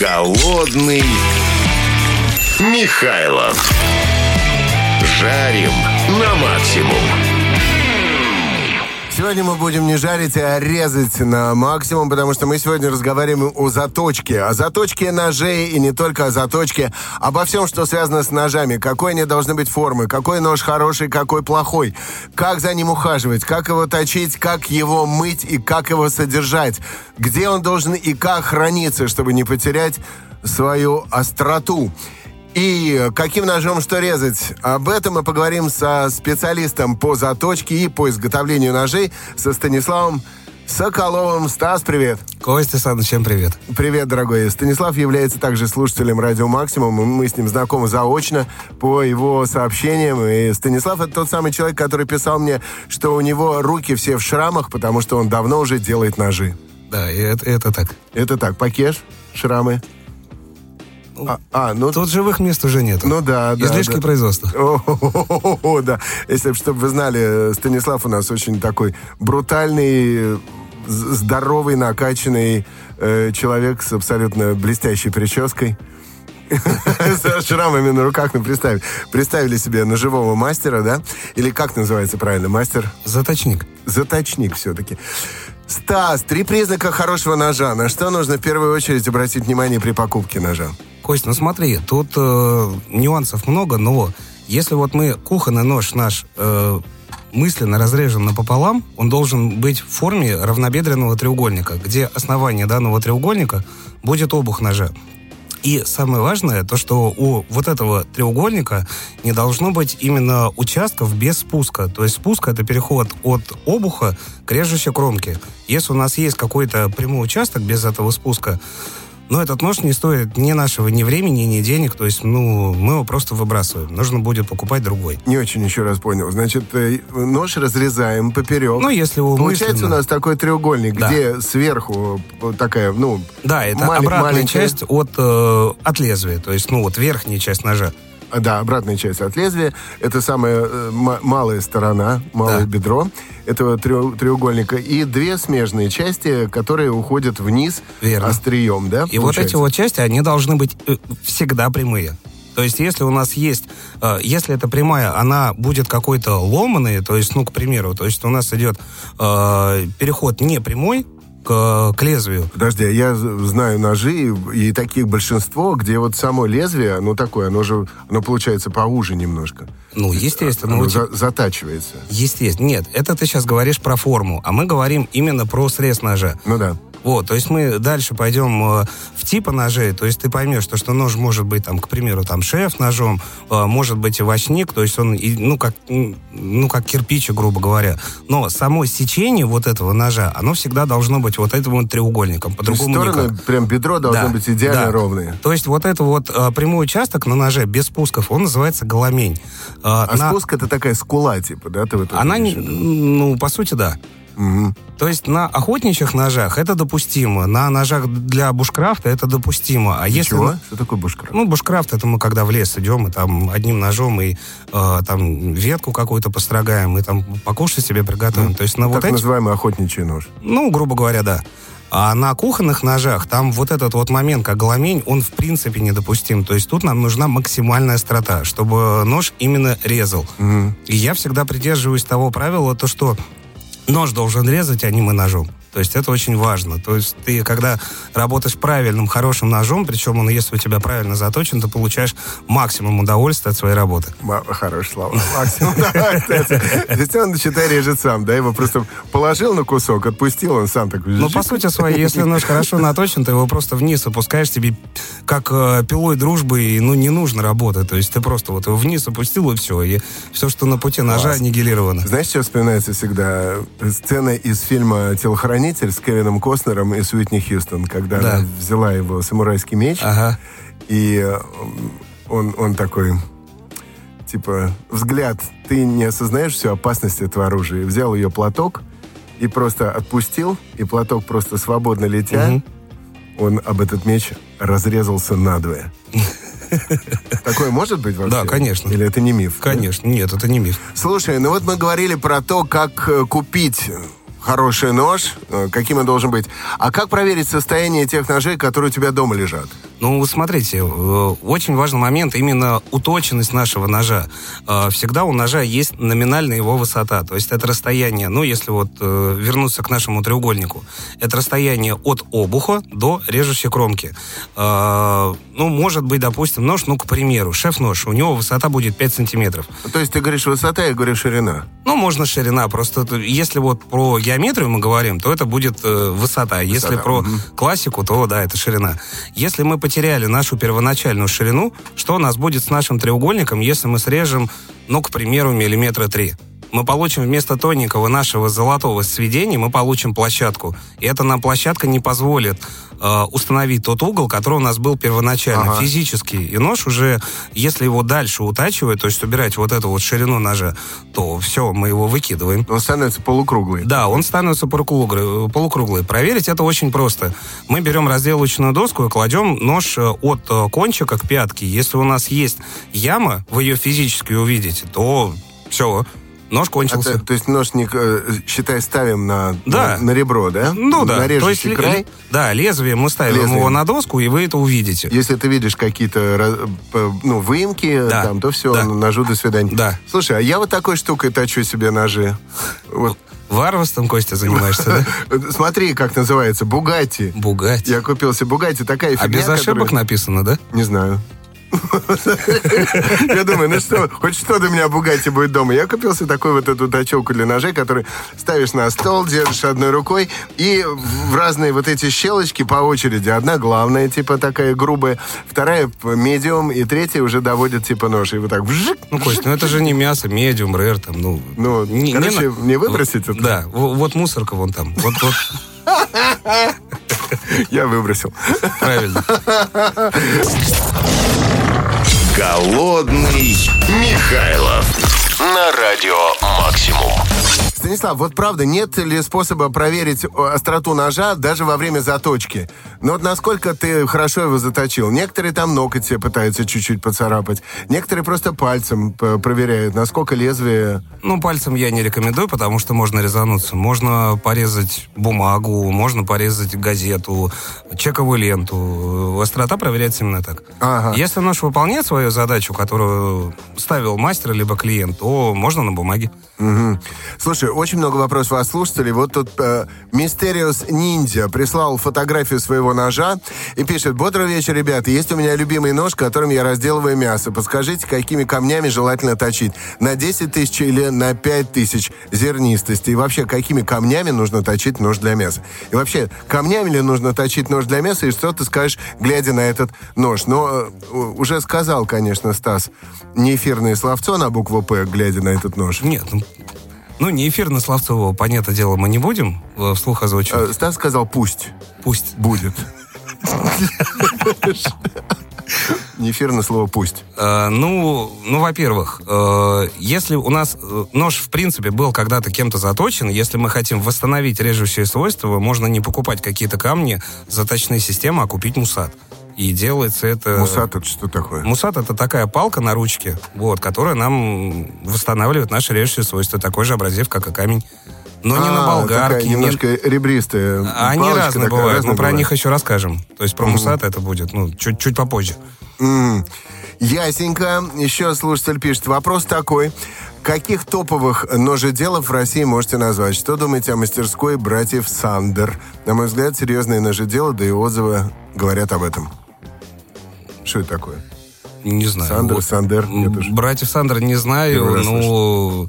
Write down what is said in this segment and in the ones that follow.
Голодный Михайлов. Жарим на максимум. Сегодня мы будем не жарить, а резать на максимум, потому что мы сегодня разговариваем о заточке. О заточке ножей и не только о заточке, обо всем, что связано с ножами. Какой они должны быть формы, какой нож хороший, какой плохой, как за ним ухаживать, как его точить, как его мыть и как его содержать, где он должен и как храниться, чтобы не потерять свою остроту. И каким ножом что резать? Об этом мы поговорим со специалистом по заточке и по изготовлению ножей, со Станиславом Соколовым. Стас, привет. Костя Саныч, всем привет. Привет, дорогой. Станислав является также слушателем Радио Максимум. Мы с ним знакомы заочно по его сообщениям. И Станислав это тот самый человек, который писал мне, что у него руки все в шрамах, потому что он давно уже делает ножи. Да, и это, это так. Это так. Пакеш, шрамы. А, а, ну... Тут живых мест уже нет. Ну да, да. Излишки да. производства. О, да. Если, чтобы вы знали, Станислав у нас очень такой брутальный, здоровый, накачанный э, человек с абсолютно блестящей прической. С шрамами на руках, ну представь. Представили себе ножевого мастера, да? Или как называется правильно, мастер? Заточник. Заточник все-таки. Стас, три признака хорошего ножа. На что нужно в первую очередь обратить внимание при покупке ножа? Кость, ну смотри, тут э, нюансов много, но если вот мы кухонный нож наш э, мысленно разрежем напополам, он должен быть в форме равнобедренного треугольника, где основание данного треугольника будет обух ножа. И самое важное, то, что у вот этого треугольника не должно быть именно участков без спуска. То есть спуск — это переход от обуха к режущей кромке. Если у нас есть какой-то прямой участок без этого спуска, но этот нож не стоит ни нашего, ни времени, ни денег. То есть, ну, мы его просто выбрасываем. Нужно будет покупать другой. Не очень еще раз понял. Значит, э, нож разрезаем поперек. Ну, если его Получается у нас такой треугольник, Да. где сверху такая, ну... Да, это мали- обратная маленькая- часть от, э, от лезвия. То есть, ну, вот верхняя часть ножа. Да, обратная часть от лезвия. Это самая э, ма- малая сторона, малое Да. бедро этого треу- треугольника. И две смежные части, которые уходят вниз Верно. острием, да? И вот эти вот части, они должны быть э, всегда прямые. То есть, если у нас есть, э, если эта прямая, она будет какой-то ломаной, то есть, ну, к примеру, то есть у нас идет э, переход не прямой к, к лезвию. Подожди, я з- знаю ножи, и и таких большинство, где вот само лезвие, оно такое, оно же, оно получается поуже немножко. Ну, естественно. Оно вот за- затачивается. Естественно. Нет, это ты сейчас говоришь про форму, а мы говорим именно про срез ножа. Ну да. Вот, то есть мы дальше пойдем э, в типы ножей, то есть ты поймешь, что, что нож может быть, там, к примеру, там, шеф ножом, э, может быть, овощник, то есть он, ну, как, ну, как кирпич, грубо говоря. Но само сечение вот этого ножа, оно всегда должно быть вот этим вот треугольником, То по-другому стороны, никак. прям бедро должно Да, быть идеально да. ровные. То есть вот это вот э, прямой участок на ноже без спусков, он называется голомень. А на- спуск это такая скула, типа, да? Ты Она, не, ну, по сути, да. Мгм. То есть на охотничьих ножах это допустимо, на ножах для бушкрафта это допустимо. А если Чего? Что такое бушкрафт? ну, бушкрафт это мы когда в лес идем, и там одним ножом и э, там ветку какую-то построгаем, и там покушать себе приготовим. То есть на вот так эти, называемый охотничий нож. ну, грубо говоря, да. А на кухонных ножах там вот этот вот момент, как голомень, он в принципе недопустим. То есть тут нам нужна максимальная острота, чтобы нож именно резал. Мгм. И я всегда придерживаюсь того правила, то что нож должен резать, а не мы ножом. То есть это очень важно. То есть ты, когда работаешь правильным, хорошим ножом, причем он, если у тебя правильно заточен, ты получаешь максимум удовольствия от своей работы. Хорошие слова. Максимум, кстати. Здесь он, считай, режет сам, да? Его просто положил на кусок, отпустил, он сам такой... Ну, по сути своей, если нож хорошо наточен, ты его просто вниз опускаешь, тебе как э, пилой дружбы, ну, не нужно работать. То есть ты просто вот его вниз опустил, и все. И все, что на пути ножа, аннигилировано. Знаешь, что вспоминается всегда? Сцена из фильма «Телохранитель» с Кевином Костнером и с Уитни Хьюстон, когда Да. она взяла его самурайский меч, Ага. и э, он, он такой, типа, взгляд, ты не осознаешь всю опасность этого оружия. И взял ее платок и просто отпустил, и платок просто свободно летя, Мгм. он об этот меч разрезался надвое. Такое может быть вообще? Да, конечно. Или это не миф? Конечно. Нет, это не миф. Слушай, ну вот мы говорили про то, как э, купить хороший нож, э, каким он должен быть. А как проверить состояние тех ножей, которые у тебя дома лежат? Ну, смотрите, э, очень важный момент именно уточенность нашего ножа. Э, всегда у ножа есть номинальная его высота, то есть это расстояние, ну, если вот э, вернуться к нашему треугольнику, это расстояние от обуха до режущей кромки. Ну, может быть, допустим, нож, ну, к примеру, шеф-нож, у него высота будет 5 сантиметров. То есть ты говоришь высота, я говорю ширина? Ну, можно ширина, просто если вот про геометрию мы говорим, то это будет высота. высота. Если про угу. классику, то да, это ширина. Если мы потеряли нашу первоначальную ширину, что у нас будет с нашим треугольником, если мы срежем, ну, к примеру, миллиметра три? Мы получим вместо тоненького нашего золотого сведения, мы получим площадку. И эта нам площадка не позволит э, установить тот угол, который у нас был первоначально, ага. физически. И нож уже, если его дальше утачивать, то есть убирать вот эту вот ширину ножа, то все, мы его выкидываем. Он становится полукруглый. Да, он становится полукруглый. полукруглый. Проверить это очень просто. Мы берем разделочную доску и кладем нож э, от э, кончика к пятке. Если у нас есть яма, вы ее физически увидите, то все, Нож кончился. А, то, то есть нож, не, э, считай, ставим на, да. на, на ребро, да? Ну да. На то есть, край? Да, лезвие мы ставим лезвие. его на доску, и вы это увидите. Если ты видишь какие-то ну, выемки, да. там, то все, да. ножу до свидания. Да. Слушай, а я вот такой штукой точу себе ножи. Вот. Варварством, Костя, занимаешься, да? Смотри, как называется. Бугати. Бугати. Я купил себе Бугати. Такая фигня, А без ошибок которая... написано, да? Не знаю. Я думаю, ну что, хоть что-то у меня Бугати будет дома. Я купил себе такую вот эту точилку для ножей, которую ставишь на стол, держишь одной рукой, и в разные вот эти щелочки по очереди. Одна главная, типа такая грубая, вторая медиум, и третья уже доводит типа нож. И вот так вжик. Ну, Кость, ну это же не мясо, медиум, рэр, там, ну... Ну, не, короче, не, не выбросить это? Да, вот мусорка вон там. Вот, вот. Я выбросил. Правильно. Голодный Михайлов на радио «Максимум». Станислав, вот правда, нет ли способа проверить остроту ножа даже во время заточки? Ну вот насколько ты хорошо его заточил? Некоторые там ноготь себе пытаются чуть-чуть поцарапать. Некоторые просто пальцем проверяют, насколько лезвие... Ну, пальцем я не рекомендую, потому что можно резануться. Можно порезать бумагу, можно порезать газету, чековую ленту. Острота проверяется именно так. Ага. Если нож выполняет свою задачу, которую ставил мастер либо клиент, то можно на бумаге. Угу. Слушай, очень много вопросов от слушателей. Вот тут э, Ninja прислал фотографию своего ножа и пишет, бодрый вечер, ребята, есть у меня любимый нож, которым я разделываю мясо. Подскажите, какими камнями желательно точить? На 10 тысяч или на 5 тысяч зернистости? И вообще, какими камнями нужно точить нож для мяса? И вообще, камнями ли нужно точить нож для мяса? И что ты скажешь, глядя на этот нож? Но э, уже сказал, конечно, Стас, не эфирное словцо на букву «П», глядя на этот нож. Нет, ну, ну, не эфирно Славцову, понятное дело, мы не будем э, вслух озвучивать. Э, Стас сказал «пусть». Пусть. Будет. Не эфирное слово «пусть». Э, ну, ну, во-первых, э, если у нас э, нож, в принципе, был когда-то кем-то заточен, если мы хотим восстановить режущие свойства, можно не покупать какие-то камни, заточные системы, а купить мусат. И делается это... Мусат это что такое? Мусат это такая палка на ручке, вот, которая нам восстанавливает наши режущие свойства. Такой же образец, как и камень. Но а, не на болгарке. немножко не... ребристая. Они разные такая, бывают. Мы про них еще расскажем. То есть про mm мусат это будет ну, чуть, чуть попозже. Mm. Ясенько. Еще слушатель пишет. Вопрос такой. Каких топовых ножеделов в России можете назвать? Что думаете о мастерской братьев Сандер? На мой взгляд, серьезные ножеделы, да и отзывы говорят об этом. Что это такое? Не знаю. Сандер, вот. Сандер. Братьев Сандер не знаю, но...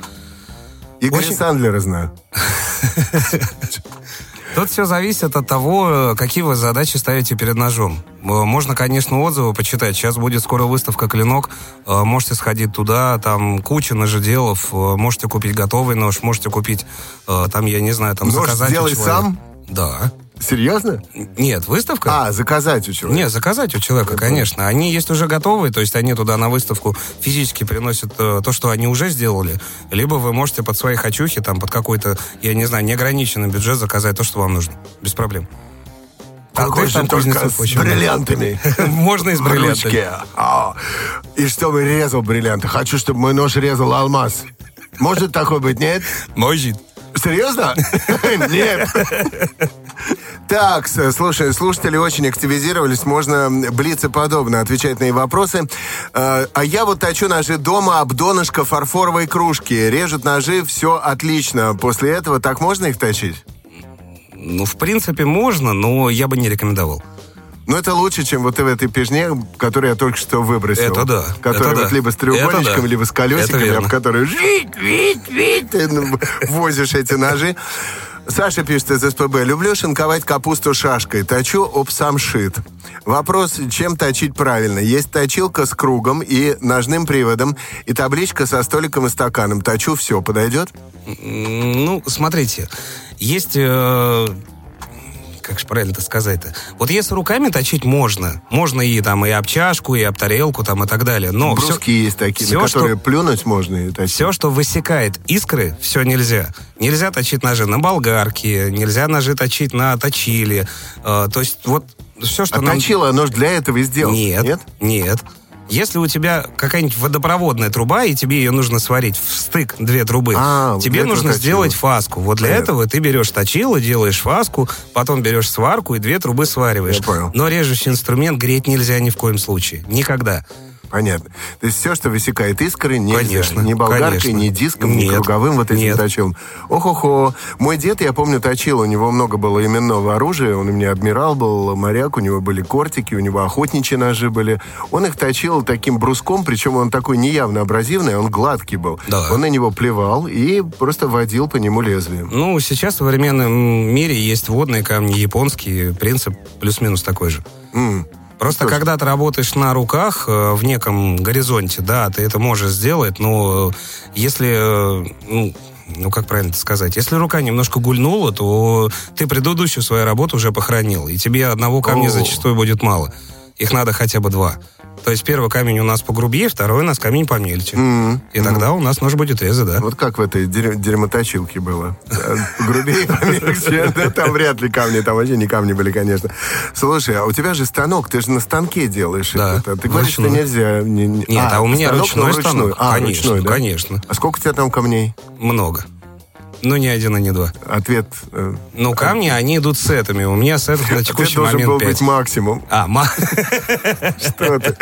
Игоря Очень... Сандлера знаю. Тут все зависит от того, какие вы задачи ставите перед ножом. Можно, конечно, отзывы почитать. Сейчас будет скоро выставка «Клинок». Можете сходить туда, там куча ножеделов. Можете купить готовый нож, можете купить, там, я не знаю, там нож заказать сделай сам? Да. Серьезно? Нет, выставка. А, заказать у человека? Нет, заказать у человека, конечно. Они есть уже готовые, то есть они туда на выставку физически приносят э, то, что они уже сделали. Либо вы можете под свои хочухи, там, под какой-то, я не знаю, неограниченный бюджет заказать то, что вам нужно. Без проблем. Какой же только с бриллиантами. Можно и с бриллиантами. А, и чтобы резал бриллианты. Хочу, чтобы мой нож резал алмаз. Может такой быть, нет? Может. Серьезно? Нет. Так, слушай, слушатели очень активизировались, можно блицеподобно отвечать на их вопросы. Э, А я вот точу ножи дома об донышко фарфоровой кружки. Режут ножи, все отлично. После этого так можно их точить? Ну, в принципе, можно, но я бы не рекомендовал. Ну, это лучше, чем вот в этой пижне, которую я только что выбросил. Это да, Которая это вот да. либо с треугольничком, да. либо с колесиками, об вить, ты ну, возишь эти ножи. Саша пишет из СПБ. Люблю шинковать капусту шашкой. Точу об самшит. Вопрос, чем точить правильно? Есть точилка с кругом и ножным приводом, и табличка со столиком и стаканом. Точу все. Подойдет? Ну, смотрите, есть... э, как же правильно это сказать-то? Вот если руками точить можно, можно и там и об чашку, и об тарелку, там и так далее. Но все, Бруски есть такие, всё, на что- которые плюнуть можно и точить. все, что высекает искры, все нельзя. Нельзя точить ножи на болгарке, нельзя ножи точить на точиле. Э, то есть вот все, что А нам... точило, оно же для этого и сделано. Нет, Нет? нет. Если у тебя какая-нибудь водопроводная труба, и тебе ее нужно сварить в стык две трубы, А, тебе нужно сделать фаску. Вот для Понятно. этого ты берешь точило, делаешь фаску, потом берешь сварку и две трубы свариваешь. Я понял. Но режущий инструмент греть нельзя ни в коем случае. Никогда. Понятно. То есть все, что высекает искры, нельзя. Конечно, Ни болгаркой, конечно. ни диском, ни Нет, круговым вот этим нет. точилом. Ох-охо. Мой дед, я помню, точил. У него много было именного оружия. Он у меня адмирал был, моряк. У него были кортики, у него охотничьи ножи были. Он их точил таким бруском, причем он такой неявно абразивный, он гладкий был. Да. Он на него плевал и просто водил по нему лезвием. Ну, сейчас в современном мире есть водные камни японские. Принцип плюс-минус такой же. М. Просто Слушай. когда ты работаешь на руках э, в неком горизонте, да, ты это можешь сделать, но э, если, э, ну, ну, как правильно это сказать, если рука немножко гульнула, то ты предыдущую свою работу уже похоронил, и тебе одного камня О. зачастую будет мало. Их надо хотя бы два. То есть первый камень у нас погрубее, второй у нас камень помельче. М. И тогда у нас нож будет резать, да. Вот как в этой дерь- дерьмоточилке было. Грубее, помельче. Там вряд ли камни, там вообще не камни были, конечно. Слушай, а у тебя же станок, ты же на станке делаешь это. Ты говоришь, что нельзя. не- не- Нет, а у меня но ручной станок. А, Конечно, конечно. А сколько у тебя там камней? Много. Ну, не один, и не два. Ответ... э, Ну, камни, они идут сетами. У меня сетов на текущий должен был момент быть 5. максимум. А, ма... Что ты?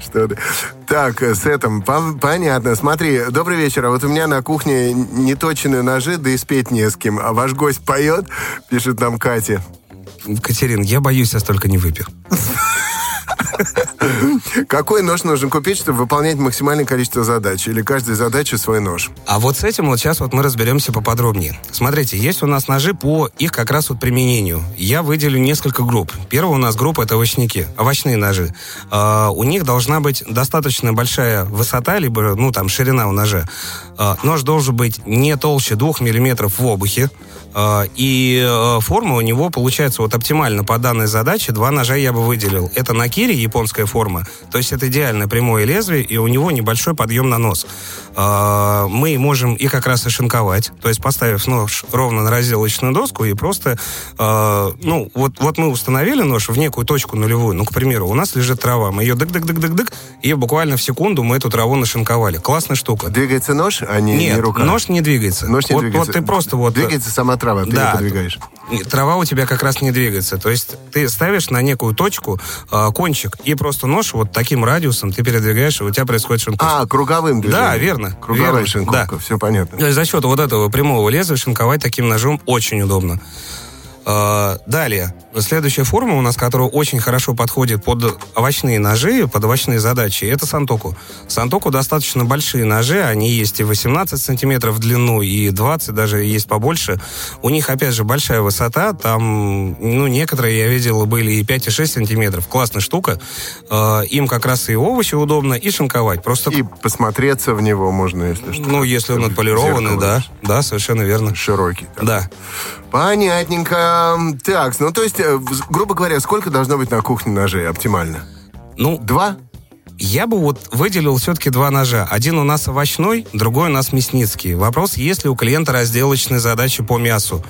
Что ты? Так, э, с пон- понятно. Смотри, добрый вечер. А вот у меня на кухне неточенные ножи, да и спеть не с кем. А ваш гость поет, пишет нам Катя. Катерин, я боюсь, я столько не выпью. Какой нож нужно купить, чтобы выполнять максимальное количество задач? Или каждой задаче свой нож? А вот с этим вот сейчас вот мы разберемся поподробнее. Смотрите, есть у нас ножи по их как раз вот применению. Я выделю несколько групп. Первая у нас группа это овощники, овощные ножи. А, у них должна быть достаточно большая высота, либо, ну, там, ширина у ножа. А, нож должен быть не толще 2 мм в обухе. А, и э, форма у него получается вот оптимально по данной задаче. Два ножа я бы выделил. Это накири, японская форма. То есть это идеально прямое лезвие, и у него небольшой подъем на нос. А, Мы можем и как раз и шинковать. То есть поставив нож ровно на разделочную доску и просто... а, Ну, вот, вот мы установили нож в некую точку нулевую. Ну, к примеру, у нас лежит трава. Мы ее дык-дык-дык-дык-дык, и буквально в секунду мы эту траву нашинковали. Классная штука. Двигается нож, а не, Нет, не рука? нож не двигается. Нож не вот, двигается. вот ты просто вот... Двигается сама трава, ты Да. ее подвигаешь. Трава у тебя как раз не двигается. То есть ты ставишь на некую точку э, кончик, и просто нож вот таким радиусом ты передвигаешь, и у тебя происходит шинковка. А, круговым движением. Да, верно, Круговая верно, шинковка, да. все понятно. То есть за счет вот этого прямого лезвия шинковать таким ножом очень удобно. Э, Далее, следующая форма у нас, которая очень хорошо подходит под овощные ножи, под овощные задачи, это сантоку. Сантоку достаточно большие ножи, они есть и 18 сантиметров в длину, и 20 даже есть побольше. У них, опять же, большая высота, там, ну, некоторые, я видел, были и 5, и 6 сантиметров. Классная штука. Э, Им как раз и овощи удобно, и шинковать. Просто, И посмотреться в него можно, если что. ну, если он отполированный, да, да, совершенно верно. Широкий. так. Да. Понятненько. Так, ну то есть, э, грубо говоря, сколько должно быть на кухне ножей оптимально? Ну, Два? Я бы вот выделил все-таки два ножа. Один у нас овощной, другой у нас мясницкий. Вопрос, есть ли у клиента разделочные задачи по мясу.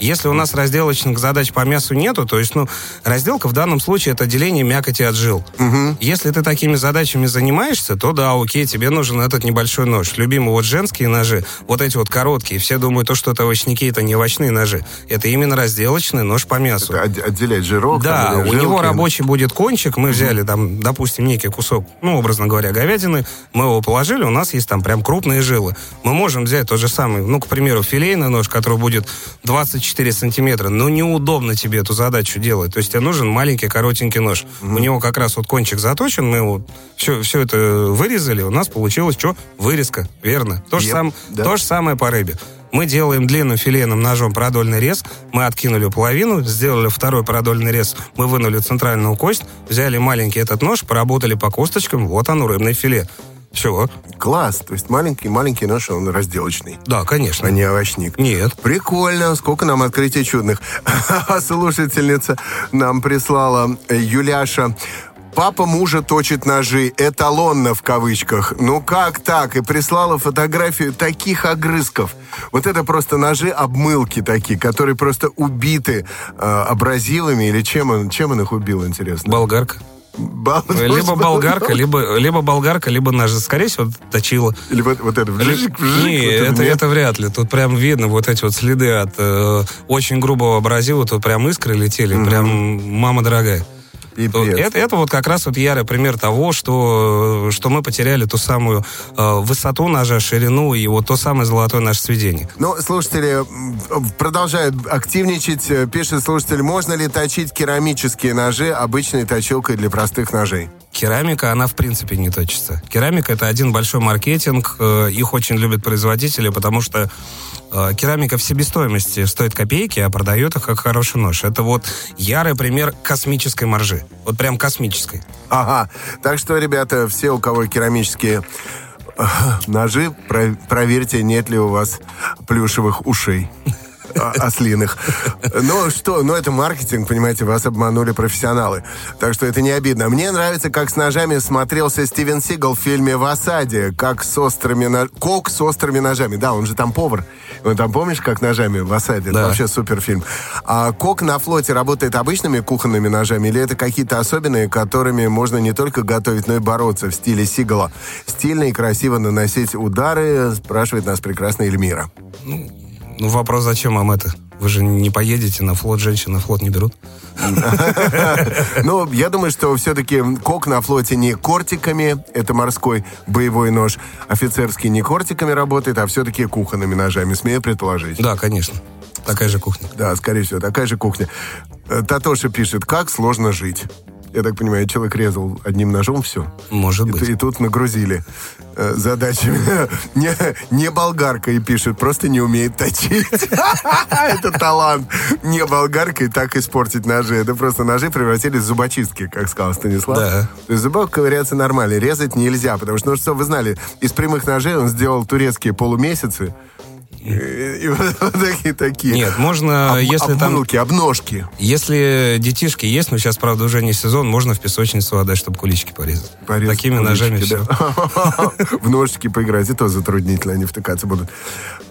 Если у нас разделочных задач по мясу нету, то есть, ну, разделка в данном случае это деление мякоти от жил. Угу. Если ты такими задачами занимаешься, то да, окей, тебе нужен этот небольшой нож. Любимые вот женские ножи, вот эти вот короткие, все думают, то, что это овощники, это не овощные ножи. Это именно разделочный нож по мясу. Это отделять жирок. Да, у жилки. него рабочий будет кончик. Мы взяли там, допустим, некий кусок, ну, образно говоря, говядины, мы его положили, у нас есть там прям крупные жилы. Мы можем взять тот же самый, ну, к примеру, филейный нож, который будет 24 сантиметра, но неудобно тебе эту задачу делать. То есть тебе нужен маленький коротенький нож. У него как раз вот кончик заточен, мы его все, все это вырезали, у нас получилось что? Вырезка, верно. То же, Yep, сам, да. то же самое по рыбе. Мы делаем длинным филейным ножом продольный рез, мы откинули половину, сделали второй продольный рез, мы вынули центральную кость, взяли маленький этот нож, поработали по косточкам, вот оно, рыбное филе. Все. Класс. То есть маленький-маленький нож, он разделочный, Да, конечно. а не овощник. Нет. Прикольно, сколько нам открытий чудных. Слушательница нам прислала Юляша. Папа мужа точит ножи, эталонно в кавычках. Ну как так? И прислала фотографию таких огрызков. Вот это просто ножи обмылки такие, которые просто убиты э, абразивами или чем он, чем он их убил, интересно? Болгарка. Бал- Либо болгарка, либо, либо болгарка, либо нож. Скорее всего, точила. Или вот, вот это вжик, вжик, Не, вот это, нет? это вряд ли. Тут прям видно вот эти вот следы от э, очень грубого абразива. Тут прям искры летели. Прям мама дорогая. То Пипец. Это, это вот как раз вот ярый пример того, что, что мы потеряли ту самую э, высоту ножа, ширину и вот то самое золотое наше сведение. Ну, слушатели продолжают активничать. Э, Пишет слушатель, можно ли точить керамические ножи обычной точилкой для простых ножей? Керамика, она в принципе не точится. Керамика это один большой маркетинг. э, Их очень любят производители, потому что э, керамика в себестоимости стоит копейки, а продает их как хороший нож. Это вот ярый пример космической маржи. Вот прям космической. Ага. Так что, ребята, все, у кого керамические э, ножи, про- проверьте, нет ли у вас плюшевых ушей. А, ослиных. Ну что, ну это маркетинг, понимаете, вас обманули профессионалы. Так что это не обидно. Мне нравится, как с ножами смотрелся Стивен Сигал в фильме «В осаде», как с острыми нож- Кок с острыми ножами. Да, он же там повар. Он там, помнишь, как ножами в осаде? Это Да. вообще супер фильм. А Кок на флоте работает обычными кухонными ножами или это какие-то особенные, которыми можно не только готовить, но и бороться в стиле Сигала? Стильно и красиво наносить удары, спрашивает нас прекрасная Эльмира. Ну, вопрос, зачем вам это? Вы же не поедете на флот, женщин на флот не берут. Ну, я думаю, что все-таки кок на флоте не кортиками, это морской боевой нож, офицерский не кортиками работает, а все-таки кухонными ножами, смею предположить. Да, конечно. Такая же кухня. Да, скорее всего, такая же кухня. Э, Татоша пишет, как сложно жить. Я так понимаю, человек резал одним ножом все. Может И, быть. и тут нагрузили э, задачами. Не, не болгарка и пишет, просто не умеет точить. Это талант. Не болгарка и так испортить ножи. Это просто ножи превратились в зубочистки, как сказал Станислав. Да. То есть зубок ковыряться нормально, резать нельзя, потому что, ну что вы знали, из прямых ножей он сделал турецкие полумесяцы. И, вот, такие такие. Нет, можно, Об- если там... обмылки, обножки. Если детишки есть, но сейчас, правда, уже не сезон, можно в песочницу отдать, чтобы кулички порезать. Порезать Такими куличики, ножами все. да. В ножички поиграть, и то затруднительно, они втыкаться будут.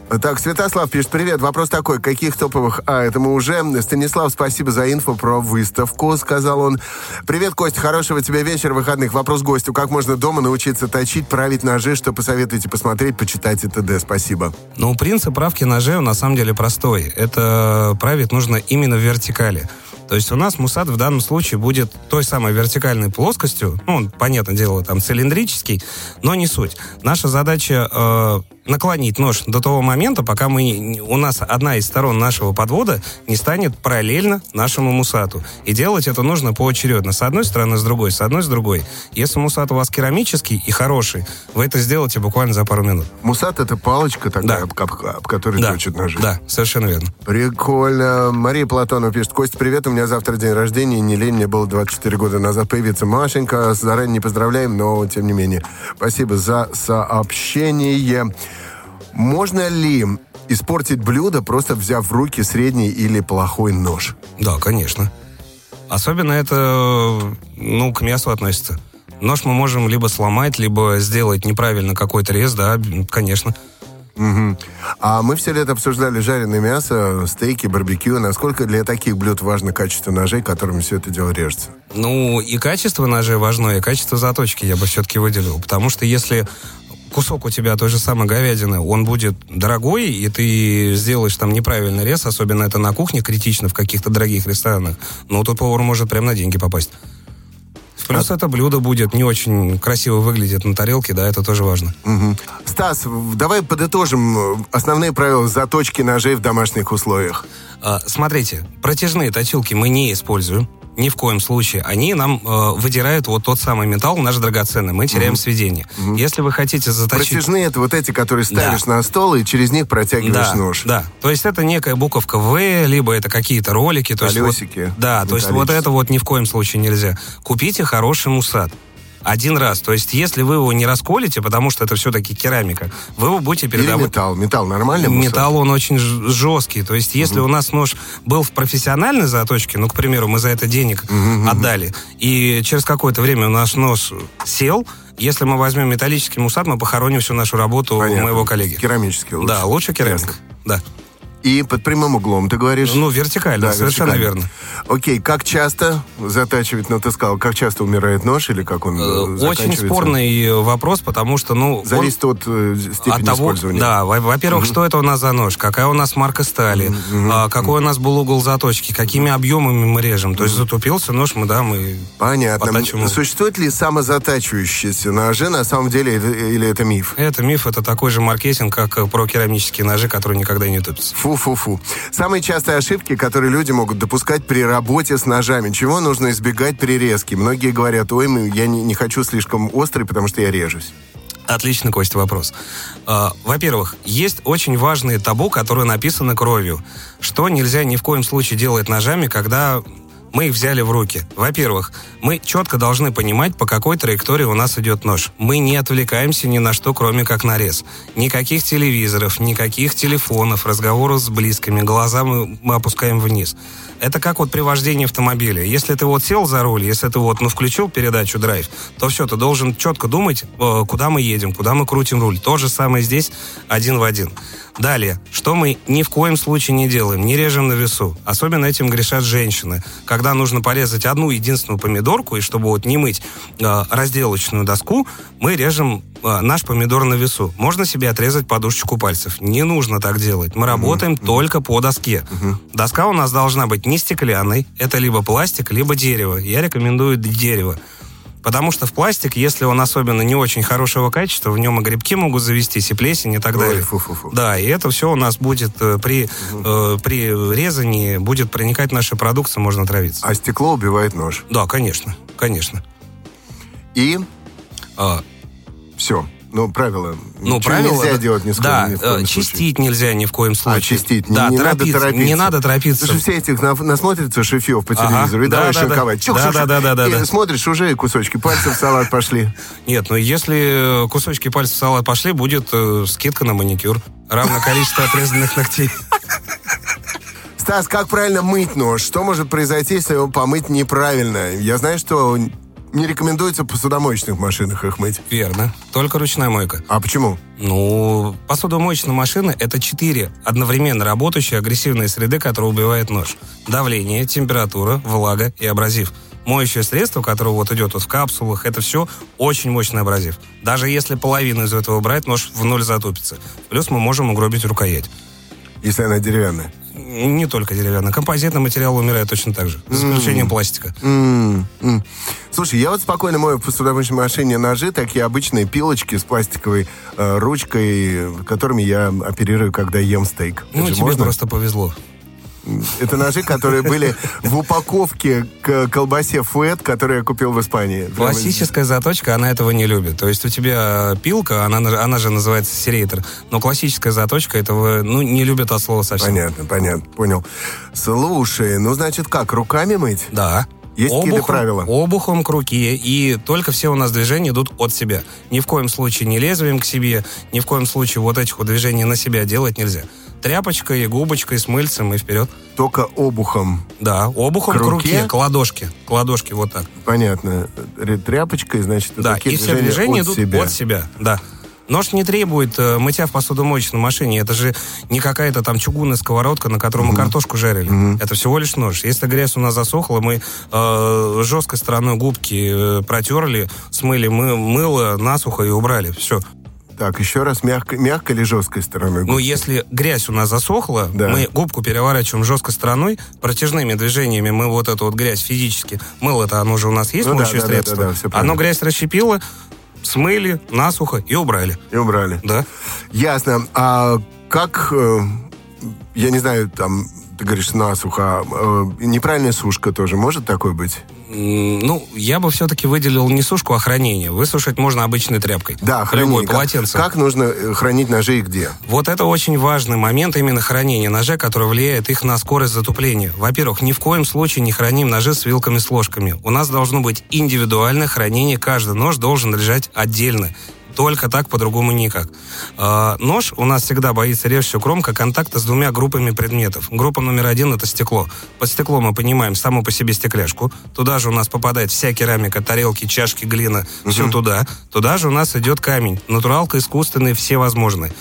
Так, Святослав пишет, привет, вопрос такой, каких топовых... А, это мы уже. Станислав, спасибо за инфо про выставку, сказал он. Привет, Костя, хорошего тебе вечера, выходных. Вопрос гостю, как можно дома научиться точить, править ножи, что посоветуете посмотреть, почитать и т.д. Спасибо. Ну, принцип правки ножей, на самом деле простой. Это править нужно именно в вертикали. То есть у нас мусат в данном случае будет той самой вертикальной плоскостью, ну, он, понятное дело, там цилиндрический, но не суть. Наша задача э, наклонить нож до того момента, пока мы, у нас одна из сторон нашего подвода не станет параллельно нашему мусату. И делать это нужно поочередно. С одной стороны, с другой, с одной, с другой. Если мусат у вас керамический и хороший, вы это сделаете буквально за пару минут. Мусат — это палочка такая, Да. об, об- об которой Да, точат ножи. да, совершенно верно. Прикольно. Мария Платонова пишет, Костя, привет, у меня завтра день рождения, не лень, мне было 24 года назад появиться Машенька, заранее не поздравляем, но тем не менее. Спасибо за сообщение. Можно ли испортить блюдо, просто взяв в руки средний или плохой нож? Да, конечно. Особенно это, ну, к мясу относится. Нож мы можем либо сломать, либо сделать неправильно какой-то рез, да, конечно. Мгм. А мы все лето обсуждали жареное мясо, стейки, барбекю. Насколько для таких блюд важно качество ножей, которыми все это дело режется? Ну, и качество ножей важно, и качество заточки я бы все-таки выделил. Потому что если кусок у тебя той же самой говядины, он будет дорогой, и ты сделаешь там неправильный рез, особенно это на кухне критично в каких-то дорогих ресторанах, ну, тут повар может прям на деньги попасть. Плюс это блюдо будет не очень красиво выглядит на тарелке, да, это тоже важно. Мгм. Стас, давай подытожим э, основные правила заточки ножей в домашних условиях. А, Смотрите, протяжные точилки мы не используем. Ни в коем случае. Они нам э, выдирают вот тот самый металл, наш драгоценный. Мы теряем сведение. Если вы хотите заточить... Протяжные это вот эти, которые ставишь на стол и через них протягиваешь Да, нож. да. То есть это некая буковка В, либо это какие-то ролики. То есть вот- Колесики да, то есть вот это вот ни в коем случае нельзя. Купите хороший мусат. Один раз. То есть если вы его не расколите, потому что это все-таки керамика, вы его будете Или передавать... металл. Металл нормальный? мусор? Металл, он очень жесткий. То есть, если у нас нож был в профессиональной заточке, ну, к примеру, мы за это денег отдали, и через какое-то время наш нож сел, если мы возьмем металлический мусат, мы похороним всю нашу работу Понятно. у моего коллеги. Керамический лучше. Да, лучше керамика. Да. И под прямым углом, ты говоришь? Ну, вертикально, Да, совершенно вертикально. верно. Окей, как часто затачивать, ты сказал, как часто умирает нож или как он э, Э, Очень спорный э, вопрос, потому что, ну... он- Зависит от э, степени от того, использования. да, во- во-первых, что это у нас за нож, какая у нас марка стали, а, какой у нас был угол заточки, какими объемами мы режем. То есть затупился нож, мы, да, мы... Понятно. Подачу. Существует ли самозатачивающиеся ножи на самом деле или это миф? Это миф, это такой же маркетинг, как про керамические ножи, которые никогда не тупятся. Фу-фу-фу. Самые частые ошибки, которые люди могут допускать при работе с ножами. Чего нужно избегать при резке? Многие говорят, ой, я не, не хочу слишком острый, потому что я режусь. Отлично, Костя, вопрос. А, Во-первых, есть очень важные табу, которые написаны кровью. Что нельзя ни в коем случае делать ножами, когда мы их взяли в руки. Во-первых, мы четко должны понимать, по какой траектории у нас идет нож. Мы не отвлекаемся ни на что, кроме как нарез. Никаких телевизоров, никаких телефонов, разговоров с близкими, глаза мы, мы опускаем вниз. Это как вот при вождении автомобиля. Если ты вот сел за руль, если ты вот, ну, включил передачу драйв, то все, ты должен четко думать, э, куда мы едем, куда мы крутим руль. То же самое здесь, один в один. Далее, что мы ни в коем случае не делаем, не режем на весу. Особенно этим грешат женщины. Когда нужно порезать одну единственную помидорку, и чтобы вот не мыть э, разделочную доску, мы режем наш помидор на весу. Можно себе отрезать подушечку пальцев. Не нужно так делать. Мы работаем только по доске. Доска у нас должна быть не стеклянной. Это либо пластик, либо дерево. Я рекомендую дерево. Потому что в пластик, если он особенно не очень хорошего качества, в нем и грибки могут завестись, и плесень, и так Ой, далее. фу-фу-фу. Да, и это все у нас будет э, при, э, при резании, будет проникать в наши продукты, можно травиться. А стекло убивает нож. Да, конечно, конечно. И А, все. Ну, правило. ну, правило... нельзя делать ни Да, ни в коем э, случае. чистить нельзя ни в коем случае. А, чистить. Не, Да, не надо торопиться, торопиться. Не надо торопиться. Слушай, все этих на- насмотрятся шефьев по Ага, телевизору и да, давай да, да. шинковать. Да, чух, да, чух. да, да, да, И да. смотришь, уже кусочки пальцев в салат пошли. Нет, ну если э, кусочки пальцев в салат пошли, будет э, скидка на маникюр. Равное количество отрезанных ногтей. Стас, как правильно мыть нож? Что может произойти, если его помыть неправильно? Я знаю, что не рекомендуется в посудомоечных машинах их мыть. Верно. Только ручная мойка. А почему? Ну, посудомоечная машина – это четыре одновременно работающие агрессивные среды, которые убивают нож. Давление, температура, влага и абразив. Моющее средство, которое вот идет вот в капсулах, это все очень мощный абразив. Даже если половину из этого брать, нож в ноль затупится. Плюс мы можем угробить рукоять. Если она деревянная. Не только деревянный. Композитный материал умирает точно так же. За исключением пластика. М, м. Слушай, я вот спокойно мою в посудомоечной машине ножи, такие обычные пилочки с пластиковой э, ручкой, которыми я оперирую, когда ем стейк. Ну, Это тебе можно? просто повезло. Это ножи, которые были в упаковке к колбасе фуэт, которую я купил в Испании. Классическая заточка, она этого не любит. То есть у тебя пилка, она, на- она же называется серейтор, но классическая заточка этого ну, не любит от слова совсем. Понятно, понятно, понял. Слушай, ну значит как, руками мыть? Да. Есть какие-то правила? Обухом к руке, и только все у нас движения идут от себя. Ни в коем случае не лезвием к себе, ни в коем случае вот этих вот движений на себя делать нельзя. Тряпочкой, губочкой, с мыльцем и вперед. Только обухом. Да, обухом К к, руке? руке, к ладошке. К ладошке, вот так. Понятно. Тряпочкой, значит, Да, и все движения от идут себя. от себя. Да. Нож не требует э, мытья в посудомоечной машине. Это же не какая-то там чугунная сковородка, на которой мы картошку жарили. Это всего лишь нож. Если грязь у нас засохла, мы э, жесткой стороной губки э, протерли, смыли мы, мыло насухо и убрали. Все. Так, еще раз, мягко, мягко или жесткой стороной? Ну, если грязь у нас засохла, Да. мы губку переворачиваем жесткой стороной, протяжными движениями мы вот эту вот грязь физически, мыло-то оно же у нас есть Ну да, моющее да, да, средство, да, да, всё правильно. оно грязь расщепило, смыли, насухо и убрали. И убрали. Да. Ясно. А как, э, я не знаю, там, ты говоришь насухо, э, неправильная сушка тоже может такой быть? Ну, я бы все-таки выделил не сушку, а хранение. Высушить можно обычной тряпкой. Да, хранение. Любой, Как- полотенце. Как, нужно э, хранить ножи и где? Вот это очень важный момент именно хранения ножей, который влияет их на скорость затупления. Во-первых, ни в коем случае не храним ножи с вилками, с ложками. У нас должно быть индивидуальное хранение. Каждый нож должен лежать отдельно. Только так, по-другому никак. А, нож у нас всегда боится режущего кромка контакта с двумя группами предметов. Группа номер один – это стекло. Под стекло мы понимаем саму по себе стекляшку. Туда же у нас попадает вся керамика, тарелки, чашки, глина. Все туда. Туда же у нас идет камень. Натуралка, искусственный, все возможные.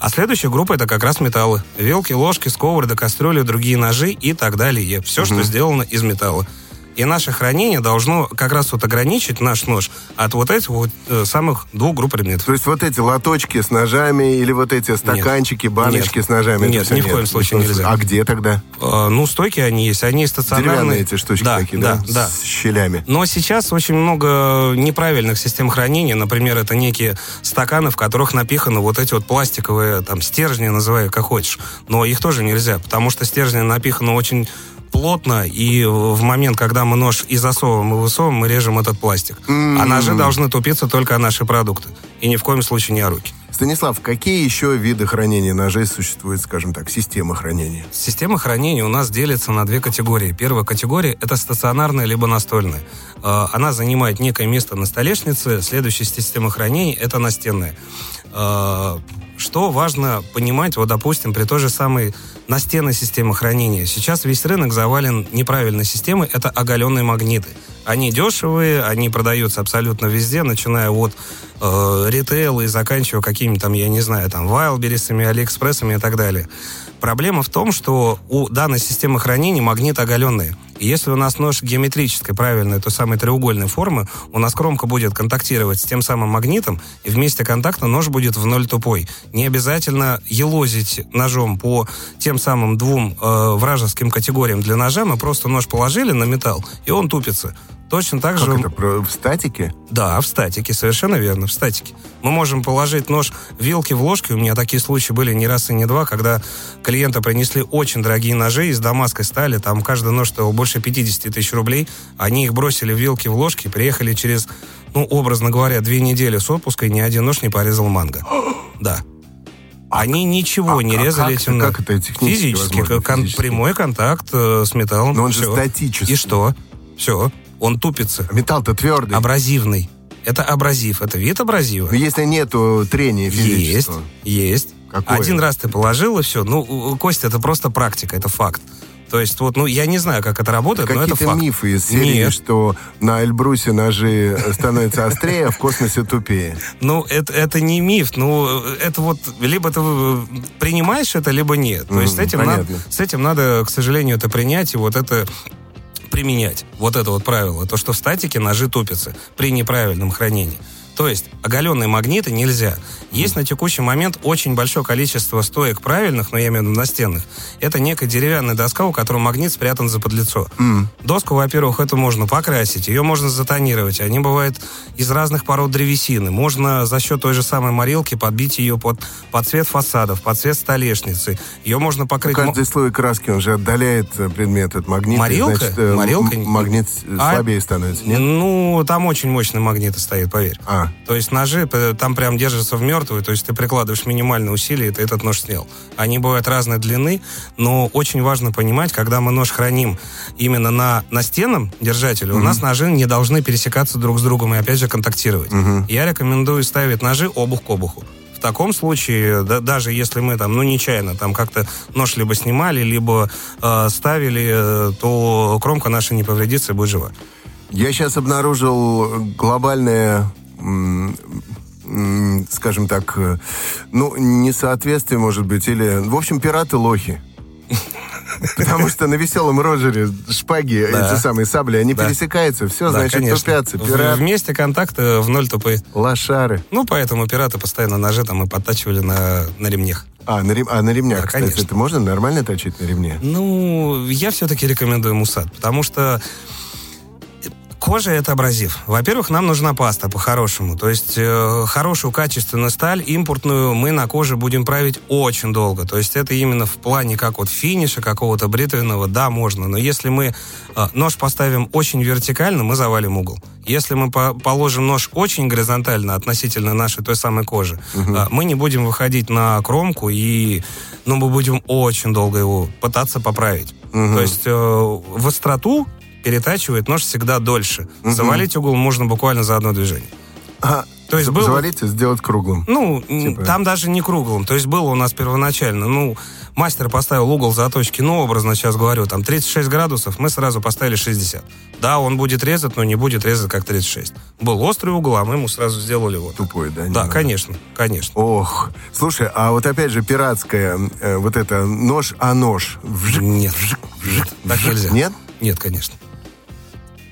А следующая группа это как раз металлы. Вилки, ложки, сковороды, кастрюли, другие ножи и так далее. Все, что сделано из металла. И наше хранение должно как раз вот ограничить наш нож от вот этих вот э, самых двух групп предметов. То есть вот эти лоточки с ножами или вот эти стаканчики, баночки Нет. с ножами? Нет, ни в коем случае нельзя. А где тогда? Э, ну, стойки они есть, они стационарные. Деревянные эти штучки да, такие, да? да? Да, С щелями. Но сейчас очень много неправильных систем хранения. Например, это некие стаканы, в которых напиханы вот эти вот пластиковые там стержни, называй как хочешь. Но их тоже нельзя, потому что стержни напиханы очень плотно, и в момент, когда мы нож и засовываем, и высовываем, мы режем этот пластик. А ножи должны тупиться только о наши продукты. И ни в коем случае не о руки. Станислав, какие еще виды хранения ножей существуют, скажем так, системы хранения? Система хранения у нас делится на две категории. Первая категория – это стационарная либо настольная. Э, Она занимает некое место на столешнице. Следующая система хранения – это настенная. Что важно понимать, вот, допустим, при той же самой настенной системе хранения. Сейчас весь рынок завален неправильной системой. Это оголенные магниты. Они дешевые, они продаются абсолютно везде, начиная от э, ритейла и заканчивая какими-то там, я не знаю, там, Вайлберисами, Алиэкспрессами и так далее. Проблема в том, что у данной системы хранения магнит оголенный. И если у нас нож геометрической, правильной, той самой треугольной формы, у нас кромка будет контактировать с тем самым магнитом, и вместе контакта нож будет в ноль тупой. Не обязательно елозить ножом по тем самым двум э, вражеским категориям для ножа, мы просто нож положили на металл, и он тупится. Точно так Как же... это, в статике? Да, в статике, совершенно верно, в статике. Мы можем положить нож вилки в ложки. У меня такие случаи были не раз и не два, когда клиенты принесли очень дорогие ножи из дамасской стали. Там каждый нож стоил больше 50 тысяч рублей. Они их бросили в вилки в ложки, приехали через, ну, образно говоря, две недели с отпуска, и ни один нож не порезал манго. Да. Они ничего а- не а резали как это- этим. как это технически Физически, возможно, кон- физически? прямой контакт э, с металлом. Но он же Всё. статический. И что? Все. Он тупится. Металл-то твердый. Абразивный. Это абразив. Это вид абразива. Но если нету трения Есть, физического. есть. Какое? Один раз ты положил, и все. Ну, Костя, это просто практика, это факт. То есть, вот, ну, я не знаю, как это работает, но это Какие-то факт. мифы из серии, Нет. что на Эльбрусе ножи становятся острее, а в космосе тупее. Ну, это, это не миф. Ну, это вот, либо ты принимаешь это, либо нет. То есть с этим, надо, с этим надо, к сожалению, это принять и вот это применять. Вот это вот правило. То, что в статике ножи тупятся при неправильном хранении. То есть оголенные магниты нельзя. Есть на текущий момент очень большое количество стоек правильных, но я имею в виду настенных. Это некая деревянная доска, у которой магнит спрятан за подлицо. Доску, во-первых, это можно покрасить, ее можно затонировать. Они бывают из разных пород древесины. Можно за счет той же самой морилки подбить ее под, под цвет фасадов, под цвет столешницы. Ее можно покрыть... мо- Каждый слой краски, он же отдаляет э, предмет от магнита. Морилка? значит, э, Морилка? Магнит А- слабее становится, нет? Ну, там очень мощные магниты стоят, поверь. А, То есть ножи там прям держатся в мертвую, то есть ты прикладываешь минимальные усилия, и ты этот нож снял. Они бывают разной длины, но очень важно понимать, когда мы нож храним именно на настенном держателе, у нас ножи не должны пересекаться друг с другом и опять же контактировать. Я рекомендую ставить ножи обух к обуху. В таком случае, да- даже если мы там, ну, нечаянно там как-то нож либо снимали, либо э, ставили, э, то кромка наша не повредится и будет жива. я сейчас обнаружил глобальное скажем так, э, ну, несоответствие, может быть, или... В общем, пираты-лохи. Потому что на веселом Роджере шпаги, Да. эти самые сабли, они Да. пересекаются. Все, Да, значит, конечно. тупятся. Пират, Вместе контакты в ноль тупые. лошары. Ну, поэтому пираты постоянно ножи там и подтачивали на, на ремнях. А, на, рем- а на ремнях, Да, кстати, конечно. это можно нормально точить на ремне? Ну, я все-таки рекомендую мусат, потому что кожа это абразив. Во-первых, нам нужна паста по-хорошему. То есть э, хорошую качественную сталь, импортную, мы на коже будем править очень долго. То есть это именно в плане как вот финиша какого-то бритвенного, да, можно. Но если мы э, нож поставим очень вертикально, мы завалим угол. Если мы по- положим нож очень горизонтально относительно нашей той самой кожи, э, мы не будем выходить на кромку и ну, мы будем очень долго его пытаться поправить. То есть э, в остроту перетачивает нож всегда дольше. Завалить угол можно буквально за одно движение. А, То есть был- завалить и сделать круглым. Ну, Типа- там даже не круглым. То есть было у нас первоначально, ну, мастер поставил угол заточки, ну, образно сейчас говорю, там 36 градусов, мы сразу поставили 60. Да, он будет резать, но не будет резать как 36. Был острый угол, а мы ему сразу сделали вот. Тупой, да? Да, немного? конечно, конечно. Ох, слушай, а вот опять же пиратская, э, вот это нож, а нож. Вжик, Нет, вжик, нет, так вжик. нельзя. Нет? Нет, конечно.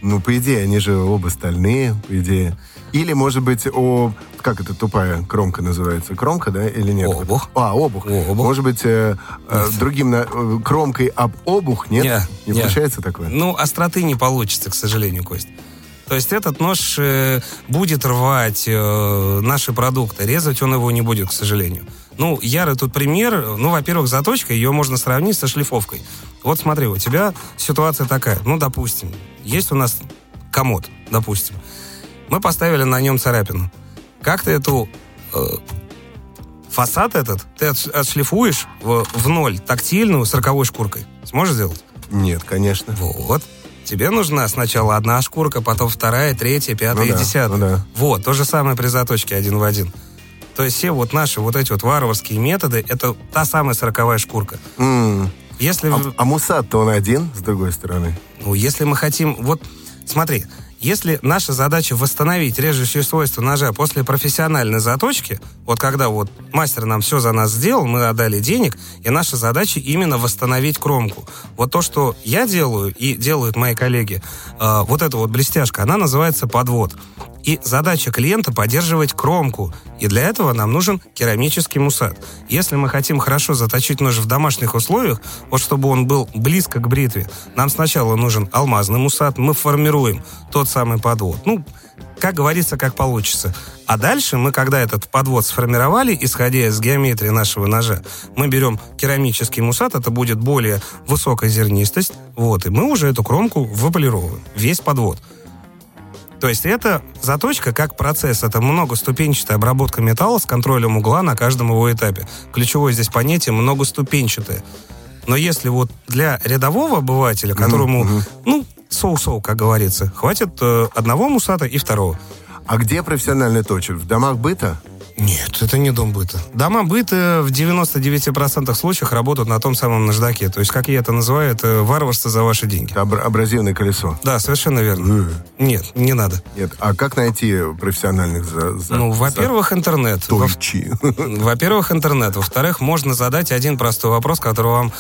Ну, по идее, они же оба стальные, по идее. Или, может быть, о... Как это тупая кромка называется? Кромка, да, или нет? Обух. А, обух. Обух. Может быть, э, э, другим на- э, кромкой об обух, нет? Не, не не. получается такое? Ну, остроты не получится, к сожалению, Кость. То есть этот нож э, будет рвать э, наши продукты, резать он его не будет, к сожалению. Ну, ярый тут пример. Ну, во-первых, заточка, ее можно сравнить со шлифовкой. Вот смотри, у тебя ситуация такая. Ну, допустим, есть у нас комод, допустим. Мы поставили на нем царапину. Как ты эту э, фасад этот ты отш- отшлифуешь в, в ноль тактильную сороковой шкуркой? Сможешь сделать? Нет, конечно. Вот. Тебе нужна сначала одна шкурка, потом вторая, третья, пятая Ну и да, десятая. ну да. Вот, то же самое при заточке один в один. То есть все вот наши вот эти вот варварские методы, это та самая сороковая шкурка. М. Если, А, а мусат-то он один, с другой стороны. ну, если мы хотим... Вот, смотри, если наша задача восстановить режущие свойства ножа после профессиональной заточки, вот когда вот мастер нам все за нас сделал, мы отдали денег, и наша задача именно восстановить кромку. Вот то, что я делаю и делают мои коллеги, э, вот эта вот блестяшка, она называется подвод. И задача клиента поддерживать кромку. И для этого нам нужен керамический мусат. Если мы хотим хорошо заточить нож в домашних условиях, вот чтобы он был близко к бритве, нам сначала нужен алмазный мусат, мы формируем тот самый подвод. Ну, как говорится, как получится. А дальше мы, когда этот подвод сформировали, исходя из геометрии нашего ножа, мы берем керамический мусат, это будет более высокая зернистость, вот, и мы уже эту кромку выполировываем, весь подвод. То есть это заточка как процесс, это многоступенчатая обработка металла с контролем угла на каждом его этапе. Ключевое здесь понятие многоступенчатое. Но если вот для рядового обывателя, которому, ну, соу-соу, как говорится, хватит э, одного мусата и второго. А где профессиональный точер? В домах быта? Нет, это не дом быта. Дома быта в 99% случаев работают на том самом наждаке. То есть, как я это называю, это варварство за ваши деньги. Абра- абразивное колесо. Да, совершенно верно. Нет, не надо. Нет. А как найти профессиональных за... за- Ну, во-первых, интернет. за Во- точи? Во-первых, интернет. Во-вторых, можно задать один простой вопрос, который вам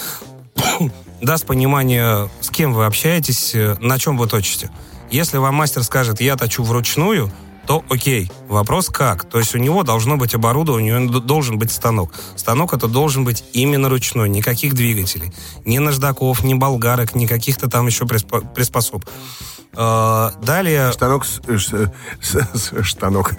даст понимание, с кем вы общаетесь, э, на чем вы точите. Если вам мастер скажет, я точу вручную, то окей. Вопрос как? То есть у него должно быть оборудование, у него должен быть станок. Станок это должен быть именно ручной, никаких двигателей. Ни наждаков, ни болгарок, ни каких-то там еще приспо- приспособ. Э, Далее... Штанок... с- Штанок.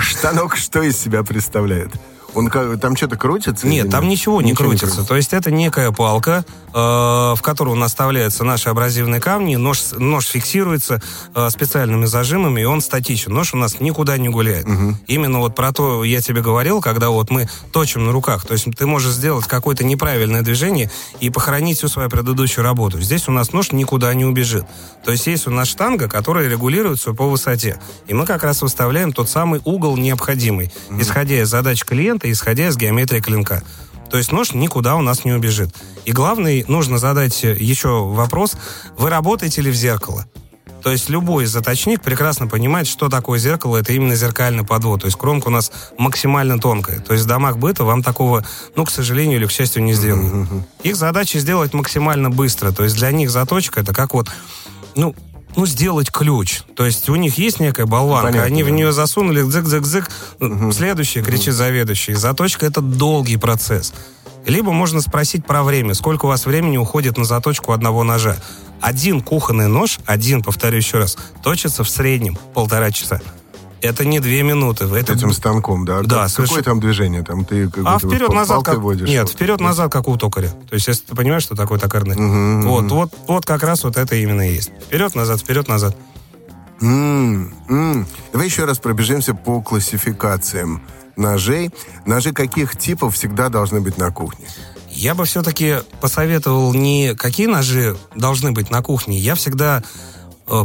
Штанок что из себя представляет? Он как, там что-то крутится? Нет, там ничего не крутится. крутится. То есть это некая палка, э, в которую наставляются наши абразивные камни, нож, нож фиксируется э, специальными зажимами, и он статичен. Нож у нас никуда не гуляет. Именно вот про то я тебе говорил, когда вот мы точим на руках. То есть ты можешь сделать какое-то неправильное движение и похоронить всю свою предыдущую работу. Здесь у нас нож никуда не убежит. То есть есть у нас штанга, которая регулируется по высоте. И мы как раз выставляем тот самый угол необходимый, исходя из задач клиента, исходя из геометрии клинка. То есть нож никуда у нас не убежит. И главный, нужно задать еще вопрос, вы работаете ли в зеркало? То есть любой заточник прекрасно понимает, что такое зеркало. Это именно зеркальный подвод. То есть кромка у нас максимально тонкая. То есть в домах быта вам такого, ну, к сожалению или к счастью, не сделают. Их задача сделать максимально быстро. То есть для них заточка это как вот, ну, ну, сделать ключ. То есть у них есть некая болванка, Понятно, они в да. нее засунули, зык-зык-зык, следующий кричит заведующий. Заточка — это долгий процесс. Либо можно спросить про время, сколько у вас времени уходит на заточку одного ножа. Один кухонный нож, один, повторю еще раз, точится в среднем полтора часа. Это не две минуты. Это Этим станком, да? Да, Как- Какое соверш- там движение? Там ты как а вперед-назад как... водишь? Нет, вперед-назад как у токаря. То есть, если ты понимаешь, что такое токарный. Мгм, Вот, мгм. вот, вот как раз вот это именно и есть. Вперед-назад, вперед-назад. М, м. Давай еще раз пробежимся по классификациям ножей. Ножи каких типов всегда должны быть на кухне? Я бы все-таки посоветовал не какие ножи должны быть на кухне. Я всегда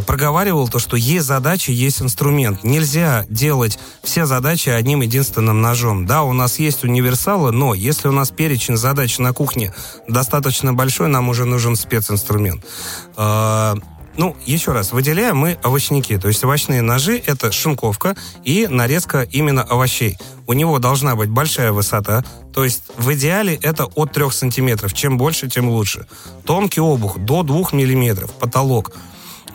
проговаривал то, что есть задача, есть инструмент. Нельзя делать все задачи одним единственным ножом. Да, у нас есть универсалы, но если у нас перечень задач на кухне достаточно большой, нам уже нужен специнструмент. Э, ну, еще раз, выделяем мы овощники. То есть овощные ножи — это шинковка и нарезка именно овощей. У него должна быть большая высота, то есть в идеале это от 3 сантиметров. Чем больше, тем лучше. Тонкий обух до 2 миллиметров, потолок.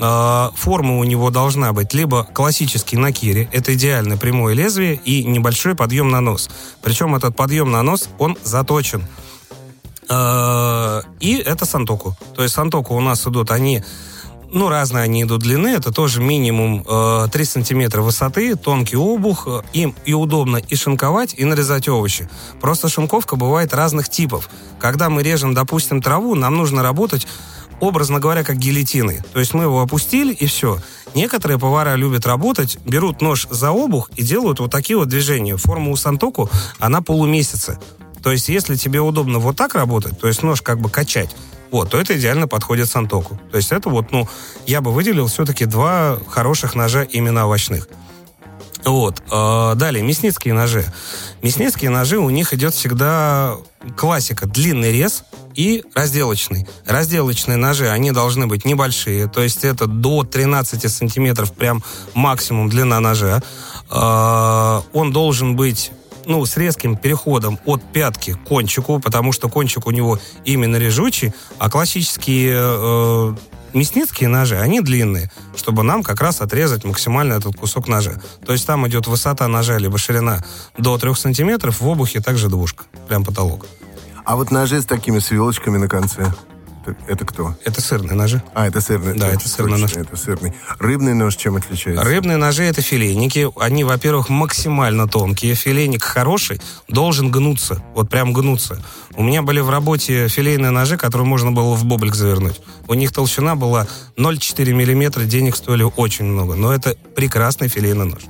Э, Форма у него должна быть либо классический на кире, это идеально прямое лезвие и небольшой подъем на нос. Причем этот подъем на нос, он заточен. Э, И это сантоку. То есть сантоку у нас идут они ну, разные они идут длины, это тоже минимум э, 3 сантиметра высоты, тонкий обух, им и удобно и шинковать, и нарезать овощи. Просто шинковка бывает разных типов. Когда мы режем, допустим, траву, нам нужно работать образно говоря, как гильотиной. То есть мы его опустили, и все. Некоторые повара любят работать, берут нож за обух и делают вот такие вот движения. Форма у сантоку, она полумесяца. То есть если тебе удобно вот так работать, то есть нож как бы качать, вот, то это идеально подходит сантоку. То есть это вот, ну, я бы выделил все-таки два хороших ножа именно овощных. Вот. э, Далее, мясницкие ножи. Мясницкие ножи, у них идет всегда классика. Длинный рез и разделочный. Разделочные ножи, они должны быть небольшие, то есть это до 13 сантиметров прям максимум длина ножа. Э, Он должен быть ну, с резким переходом от пятки к кончику, потому что кончик у него именно режучий, а классические э, мясницкие ножи, они длинные, чтобы нам как раз отрезать максимально этот кусок ножа. То есть там идет высота ножа, либо ширина до 3 сантиметров, в обухе также двушка, прям потолок. А вот ножи с такими свелочками на конце. Это, это кто? Это сырные ножи. А, это сырный. Да, это сырный точно, нож. Это сырный. Рыбный нож чем отличается? Рыбные ножи это филейники. Они, во-первых, максимально тонкие. Филейник хороший должен гнуться. Вот прям гнуться. У меня были в работе филейные ножи, которые можно было в бублик завернуть. У них толщина была 0,4 миллиметра, денег стоили очень много. Но это прекрасный филейный нож.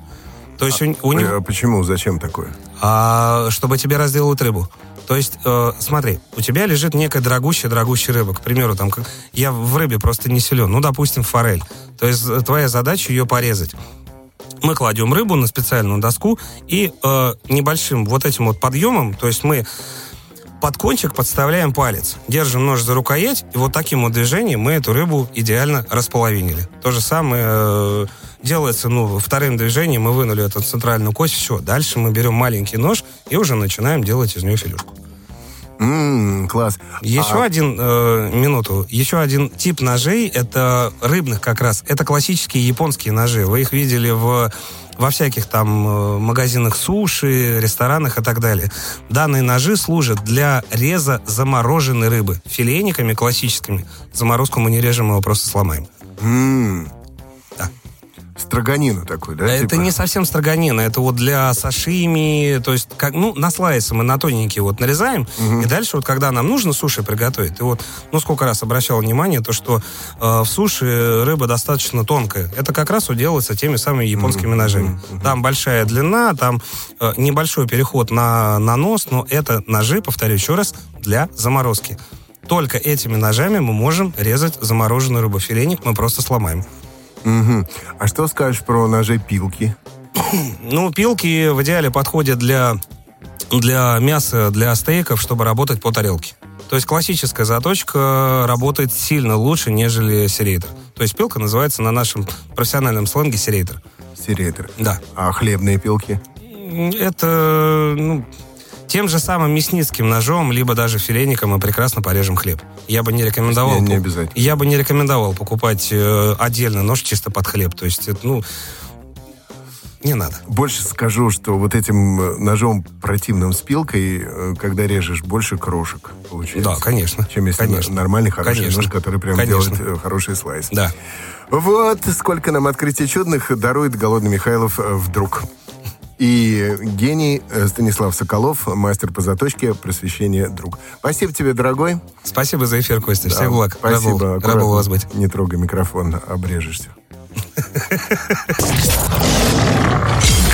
То есть у, у него... А почему? Зачем такое? А, чтобы тебе разделывать рыбу. То есть, э, смотри, у тебя лежит некая дорогущая-дорогущая рыба. К примеру, там, как- я в рыбе просто не силен. Ну, допустим, форель. То есть, э, твоя задача ее порезать. Мы кладем рыбу на специальную доску и э, небольшим вот этим вот подъемом, то есть мы под кончик подставляем палец, держим нож за рукоять, и вот таким вот движением мы эту рыбу идеально располовинили. То же самое э, делается, ну, вторым движением мы вынули эту центральную кость, все. Дальше мы берем маленький нож и уже начинаем делать из нее филюшку. М, класс. Еще А, один, э, минуту, еще один тип ножей, это рыбных как раз, это классические японские ножи. Вы их видели в, во всяких там э, магазинах суши, ресторанах и так далее. Данные ножи служат для реза замороженной рыбы. Филейниками классическими заморозку мы не режем, мы его просто сломаем. Да. Строганину такой, да? Это типа? не совсем строганина, это вот для сашими, то есть, как, ну, на слайсы мы на тоненькие вот нарезаем, и дальше вот, когда нам нужно суши приготовить, и вот, ну, сколько раз обращал внимание, то, что э, в суши рыба достаточно тонкая. Это как раз вот делается теми самыми японскими ножами. Там большая длина, там э, небольшой переход на, на нос, но это ножи, повторю еще раз, для заморозки. Только этими ножами мы можем резать замороженную рыбу. Филейник мы просто сломаем. Мгм. А что скажешь про ножи-пилки? Ну, пилки в идеале подходят для, для мяса, для стейков, чтобы работать по тарелке. То есть классическая заточка работает сильно лучше, нежели серейтер. То есть пилка называется на нашем профессиональном сленге серейтер. Серейтер. Да. А хлебные пилки? Это ну, тем же самым мясницким ножом, либо даже филейником мы прекрасно порежем хлеб. Я бы не рекомендовал... Не, не обязательно. Я бы не рекомендовал покупать э, отдельно нож чисто под хлеб. То есть, это, ну, не надо. Больше скажу, что вот этим э, ножом противным с пилкой, э, когда режешь, больше крошек получается. Да, конечно. Чем если конечно. нормальный хороший Конечно. нож, который прям Конечно. делает э, хороший слайс. Да. Вот сколько нам открытий чудных дарует голодный Михайлов вдруг. И гений э, Станислав Соколов, мастер по заточке, просвещение друг. Спасибо тебе, дорогой. Спасибо за эфир, Костя. Да, Всех благ. Спасибо. Рад был вас быть. Не трогай микрофон, обрежешься.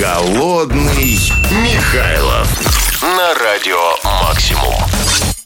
Голодный Михайлов на радио «Максимум».